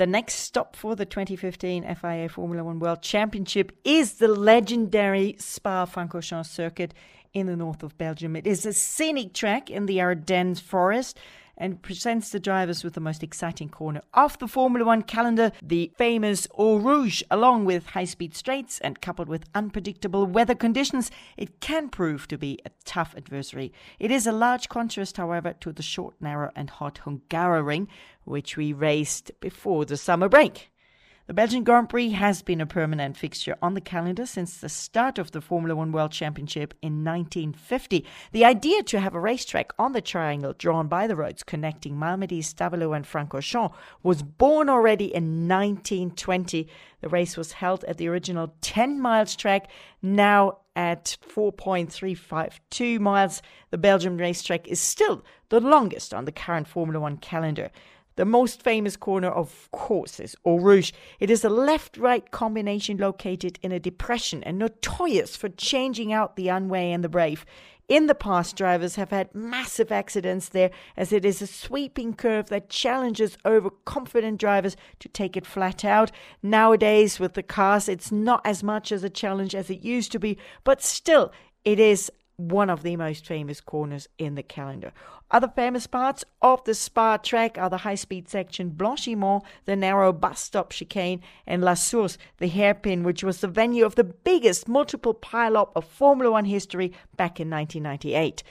The next stop for the 2015 FIA Formula One World Championship is the legendary Spa Francorchamps circuit in the north of Belgium. It is a scenic track in the Ardennes forest and presents the drivers with the most exciting corner of the Formula One calendar, the famous Eau Rouge, along with high speed straights and coupled with unpredictable weather conditions. It can prove to be a tough adversary. It is a large contrast, however, to the short, narrow, and hot Hungaroring, which we raced before the summer break. The Belgian Grand Prix has been a permanent fixture on the calendar since the start of the Formula One World Championship in 1950. The idea to have a racetrack on the triangle drawn by the roads connecting Malmedy, Stavelot, and Francorchamps was born already in 1920. The race was held at the original 10 miles track, now at 4.352 miles. The Belgian racetrack is still the longest on the current Formula One calendar. The most famous corner, of course, is Eau Rouge. It is a left right combination located in a depression and notorious for changing out the unway and the brave. In the past, drivers have had massive accidents there as it is a sweeping curve that challenges overconfident drivers to take it flat out. Nowadays, with the cars, it's not as much as a challenge as it used to be, but still, it is one of the most famous corners in the calendar. Other famous parts of the Spa track are the high speed section Blanchimont, the narrow bus stop chicane, and La Source, the hairpin, which was the venue of the biggest multiple pile-up of Formula One history back in 1998.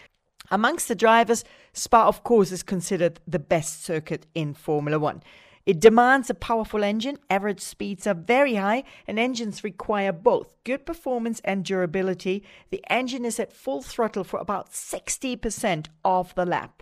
Amongst the drivers, Spa, of course, is considered the best circuit in Formula One. It demands a powerful engine, average speeds are very high, and engines require both good performance and durability. The engine is at full throttle for about 60% of the lap.